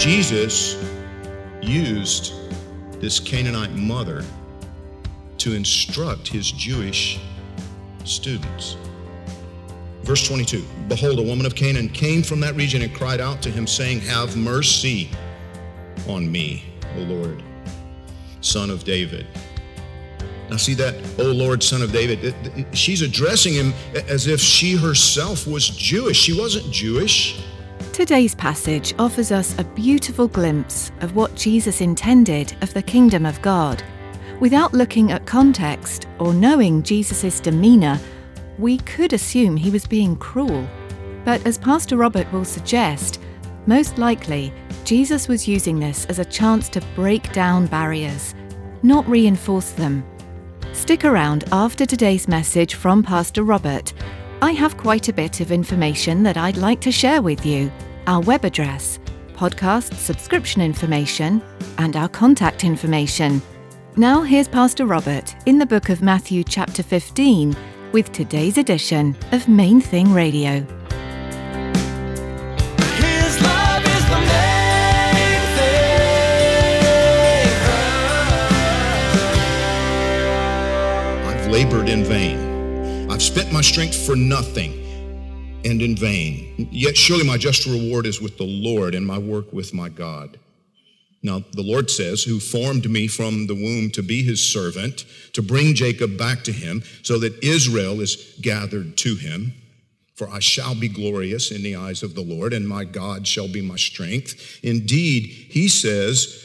Jesus used this Canaanite mother to instruct his Jewish students. Verse 22 Behold, a woman of Canaan came from that region and cried out to him, saying, Have mercy on me, O Lord, son of David. Now, see that, O Lord, son of David? She's addressing him as if she herself was Jewish. She wasn't Jewish. Today's passage offers us a beautiful glimpse of what Jesus intended of the kingdom of God. Without looking at context or knowing Jesus' demeanour, we could assume he was being cruel. But as Pastor Robert will suggest, most likely Jesus was using this as a chance to break down barriers, not reinforce them. Stick around after today's message from Pastor Robert. I have quite a bit of information that I'd like to share with you our web address, podcast subscription information, and our contact information. Now, here's Pastor Robert in the book of Matthew, chapter 15, with today's edition of Main Thing Radio. His love is the main thing. I've labored in vain. Spent my strength for nothing and in vain. Yet surely my just reward is with the Lord and my work with my God. Now, the Lord says, Who formed me from the womb to be his servant, to bring Jacob back to him, so that Israel is gathered to him. For I shall be glorious in the eyes of the Lord, and my God shall be my strength. Indeed, he says,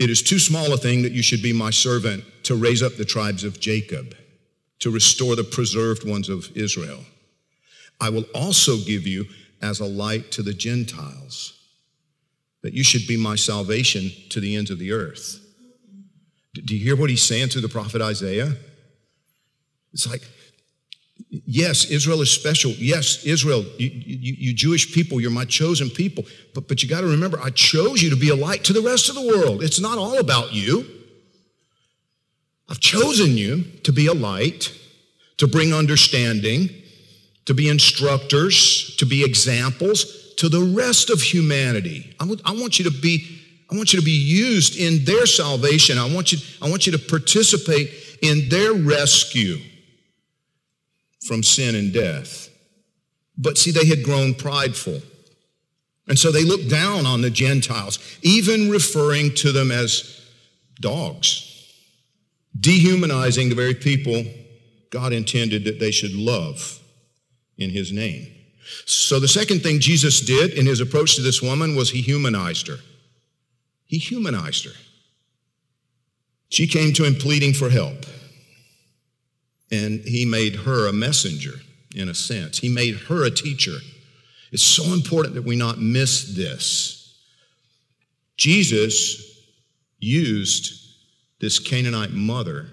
It is too small a thing that you should be my servant to raise up the tribes of Jacob, to restore the preserved ones of Israel. I will also give you as a light to the Gentiles, that you should be my salvation to the ends of the earth. Do you hear what he's saying through the prophet Isaiah? It's like, yes, Israel is special. Yes, Israel, you, you, you Jewish people, you're my chosen people. But, but you got to remember, I chose you to be a light to the rest of the world. It's not all about you. I've chosen you to be a light, to bring understanding, to be instructors, to be examples to the rest of humanity. I want, you to be, I want you to be used in their salvation. I want you, I want you to participate in their rescue from sin and death. But see, they had grown prideful. And so they looked down on the Gentiles, even referring to them as dogs, dehumanizing the very people God intended that they should love in his name. So the second thing Jesus did in his approach to this woman was he humanized her. He humanized her. She came to him pleading for help. And he made her a messenger in a sense. He made her a teacher. It's so important that we not miss this. Jesus used this Canaanite mother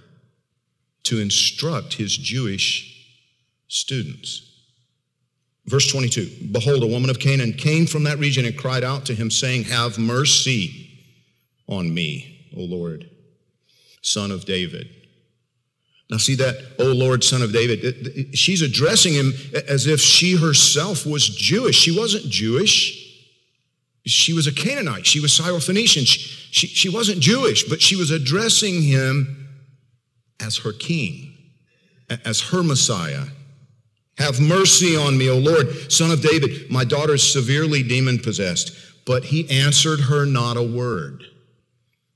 to instruct his Jewish students. Verse 22 Behold, a woman of Canaan came from that region and cried out to him, saying, Have mercy on me, O Lord, son of David. Now, see that, O Lord, son of David? She's addressing him as if she herself was Jewish. She wasn't Jewish. She was a Canaanite. She was Syrophoenician. She, she, she wasn't Jewish, but she was addressing him as her king, as her Messiah. Have mercy on me, O Lord, son of David. My daughter is severely demon possessed. But he answered her not a word.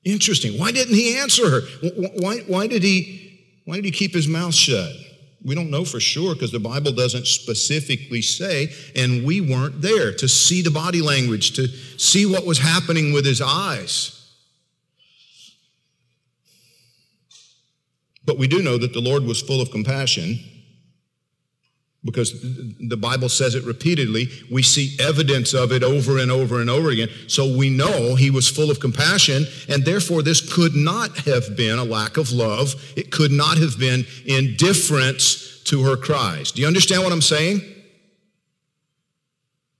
Interesting. Why didn't he answer her? Wh- wh- Why, why, did he, why did he keep his mouth shut? We don't know for sure because the Bible doesn't specifically say, and we weren't there to see the body language, to see what was happening with his eyes. But we do know that the Lord was full of compassion because the Bible says it repeatedly. We see evidence of it over and over and over again. So we know he was full of compassion, and therefore this could not have been a lack of love. It could not have been indifference to her cries. Do you understand what I'm saying?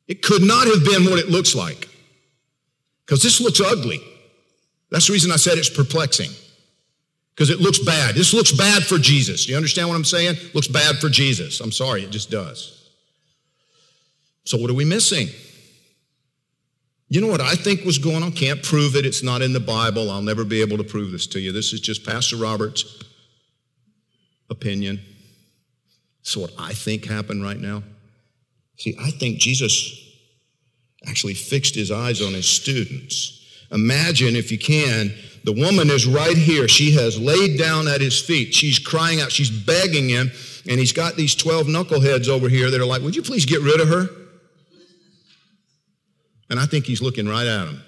It could not have been what it looks like. Because this looks ugly. That's the reason I said it's perplexing because it looks bad. This looks bad for Jesus. Do you understand what I'm saying? Looks bad for Jesus. I'm sorry, it just does. So, what are we missing? You know what I think was going on? Can't prove it. It's not in the Bible. I'll never be able to prove this to you. This is just Pastor Robert's opinion. So, what I think happened right now. See, I think Jesus actually fixed his eyes on his students. Imagine, if you can, the woman is right here. She has laid down at his feet. She's crying out. She's begging him. And he's got these 12 knuckleheads over here that are like, Would you please get rid of her? And I think he's looking right at them.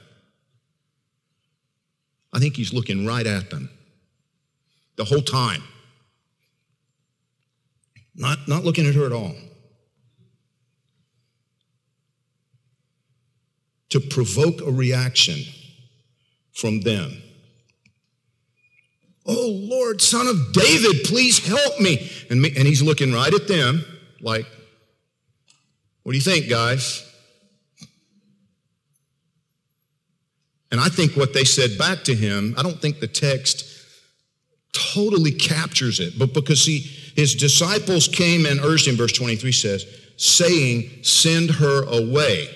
I think he's looking right at them the whole time. Not, not looking at her at all. To provoke a reaction from them. Lord, son of David, please help me. And, me. and he's looking right at them like, what do you think, guys? And I think what they said back to him, I don't think the text totally captures it, but because see, his disciples came and urged him, verse 23 says, saying, Send her away,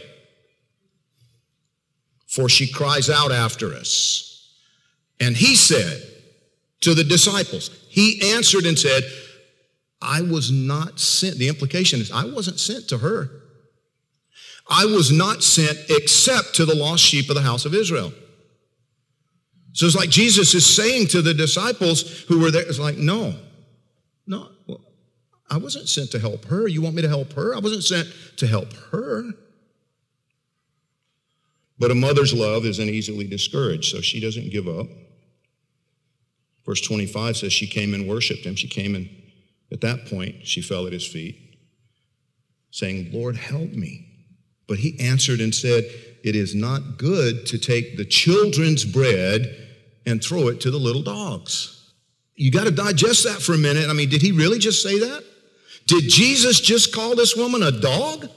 for she cries out after us. And he said, to the disciples. He answered and said, I was not sent. The implication is, I wasn't sent to her. I was not sent except to the lost sheep of the house of Israel. So it's like Jesus is saying to the disciples who were there, it's like, no, no, I wasn't sent to help her. You want me to help her? I wasn't sent to help her. But a mother's love isn't easily discouraged, so she doesn't give up. Verse 25 says she came and worshiped him. She came and at that point she fell at his feet, saying, Lord, help me. But he answered and said, It is not good to take the children's bread and throw it to the little dogs. You got to digest that for a minute. I mean, did he really just say that? Did Jesus just call this woman a dog?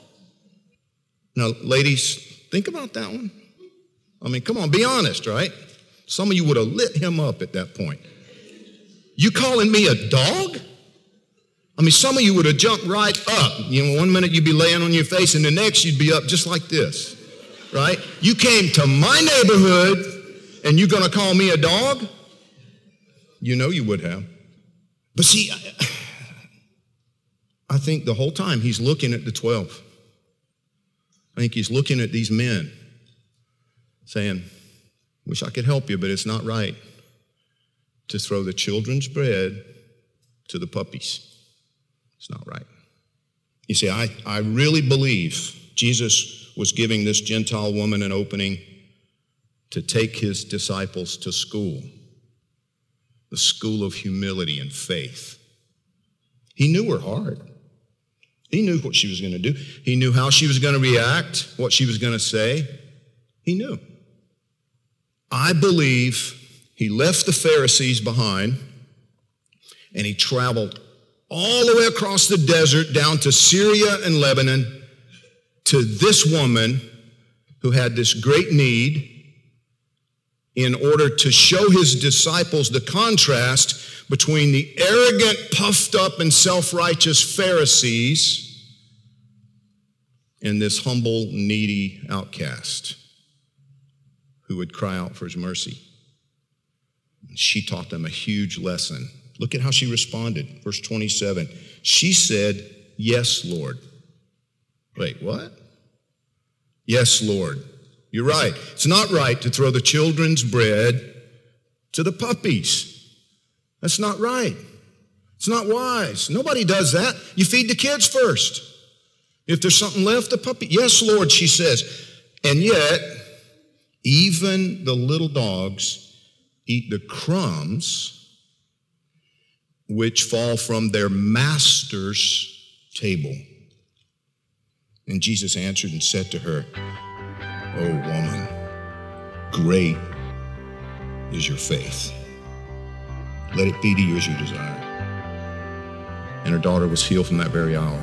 Now, ladies, think about that one. I mean, come on, be honest, right? Some of you would have lit him up at that point. You calling me a dog? I mean, some of you would have jumped right up. You know, one minute you'd be laying on your face, and the next you'd be up just like this, right? You came to my neighborhood, and you're going to call me a dog? You know you would have. But see, I think the whole time he's looking at the 12. I think he's looking at these men saying, Wish I could help you, but it's not right to throw the children's bread to the puppies. It's not right. You see, I, I really believe Jesus was giving this Gentile woman an opening to take his disciples to school, the school of humility and faith. He knew her heart. He knew what she was going to do. He knew how she was going to react, what she was going to say. He knew. I believe he left the Pharisees behind and he traveled all the way across the desert down to Syria and Lebanon to this woman who had this great need in order to show his disciples the contrast between the arrogant, puffed up, and self righteous Pharisees and this humble, needy outcast who would cry out for his mercy. She taught them a huge lesson. Look at how she responded. Verse 27. She said, Yes, Lord. Wait, what? Yes, Lord. You're right. It's not right to throw the children's bread to the puppies. That's not right. It's not wise. Nobody does that. You feed the kids first. If there's something left, the puppy. Yes, Lord, she says. And yet, even the little dogs eat the crumbs which fall from their master's table. And Jesus answered and said to her, O woman, great is your faith. Let it be to you as you desire. And her daughter was healed from that very hour.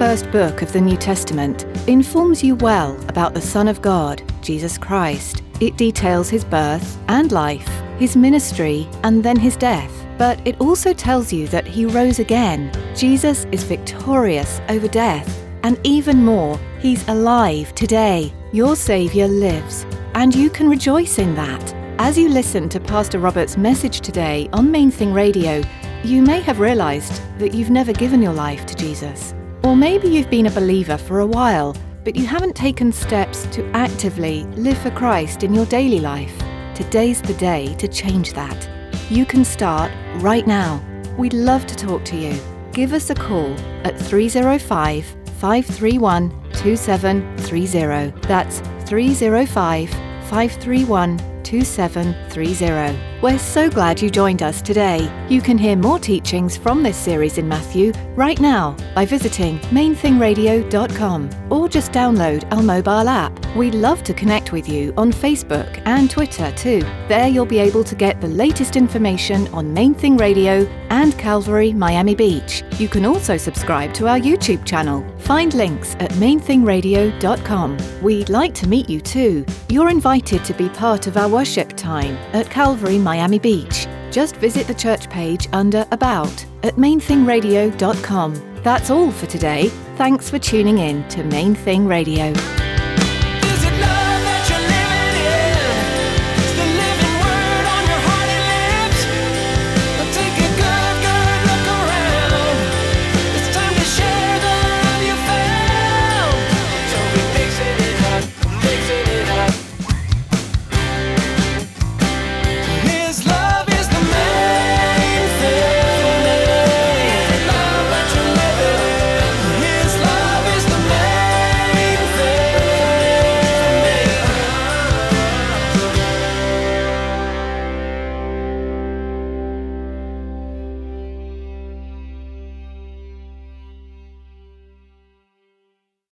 First book of the New Testament informs you well about the Son of God, Jesus Christ. It details his birth and life, his ministry, and then his death. But it also tells you that he rose again. Jesus is victorious over death. And even more, he's alive today. Your Saviour lives. And you can rejoice in that. As you listen to Pastor Robert's message today on Main Thing Radio, you may have realized that you've never given your life to Jesus. Or maybe you've been a believer for a while, but you haven't taken steps to actively live for Christ in your daily life. Today's the day to change that. You can start right now. We'd love to talk to you. Give us a call at 305 531 2730. That's 305 531 2730. We're so glad you joined us today. You can hear more teachings from this series in Matthew right now by visiting mainthingradio.com or just download our mobile app. We'd love to connect with you on Facebook and Twitter too. There you'll be able to get the latest information on Main Thing Radio and Calvary Miami Beach. You can also subscribe to our YouTube channel. Find links at mainthingradio.com. We'd like to meet you too. You're invited to be part of our worship time at Calvary Miami Beach. Just visit the church page under About at mainthingradio.com. That's all for today. Thanks for tuning in to Main Thing Radio.